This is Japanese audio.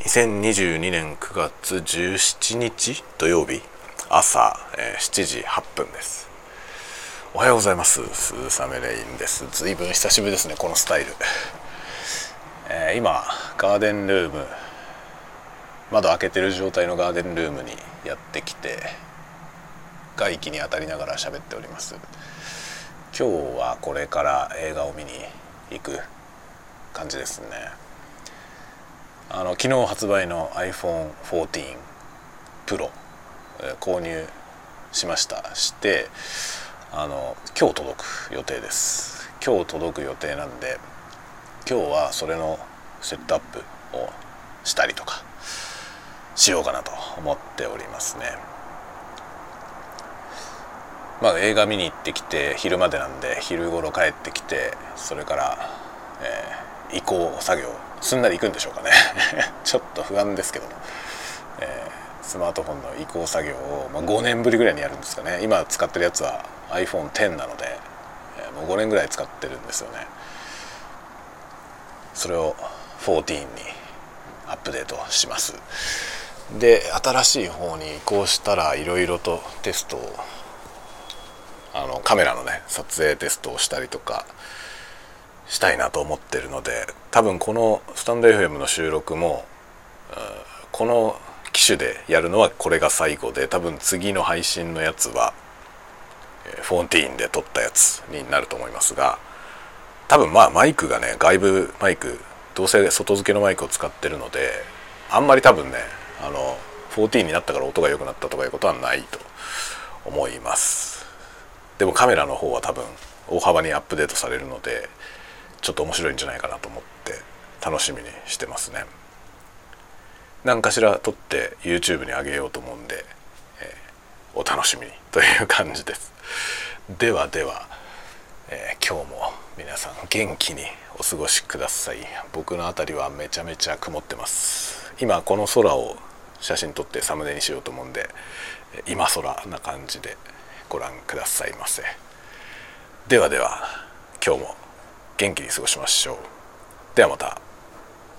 2022年9月17日土曜日朝、え、7時8分です。おはようございます。スーサメレインです。ずいぶん久しぶりですねこのスタイル、えー、今ガーデンルーム窓開けてる状態のガーデンルームにやってきて外気に当たりながら喋っております。今日はこれから映画を見に行く感じですね。あの昨日発売の iPhone14 Pro 購入しました。してあの今日届く予定です。今日届く予定なんで今日はそれのセットアップをしたりとかしようかなと思っておりますね。まあ映画見に行ってきて昼までなんで昼頃帰ってきてそれから、えー、移行作業すんなり行くんでしょうかね。ちょっと不安ですけども、えー、スマートフォンの移行作業を、まあ、5年ぶりぐらいにやるんですかね。今使ってるやつは iPhone10 なので、えー、もう5年ぐらい使ってるんですよね。それを14にアップデートします。で新しい方に移行したらいろいろとテストをあのカメラのね撮影テストをしたりとかしたいなと思ってるので多分このスタンド FM の収録もこの機種でやるのはこれが最後で多分次の配信のやつは14で撮ったやつになると思いますが多分まあマイクがね外部マイクどうせ外付けのマイクを使ってるのであんまり多分ねあの14になったから音が良くなったとかいうことはないと思います。でもカメラの方は多分大幅にアップデートされるのでちょっと面白いんじゃないかなと思って楽しみにしてますね。何かしら撮って YouTube に上げようと思うんで、えー、お楽しみにという感じです。ではでは、えー、今日も皆さん元気にお過ごしください。僕の辺りはめちゃめちゃ曇ってます。今この空を写真撮ってサムネにしようと思うんで今空な感じでご覧くださいませ。ではでは今日も元気に過ごしましょう。ではまた。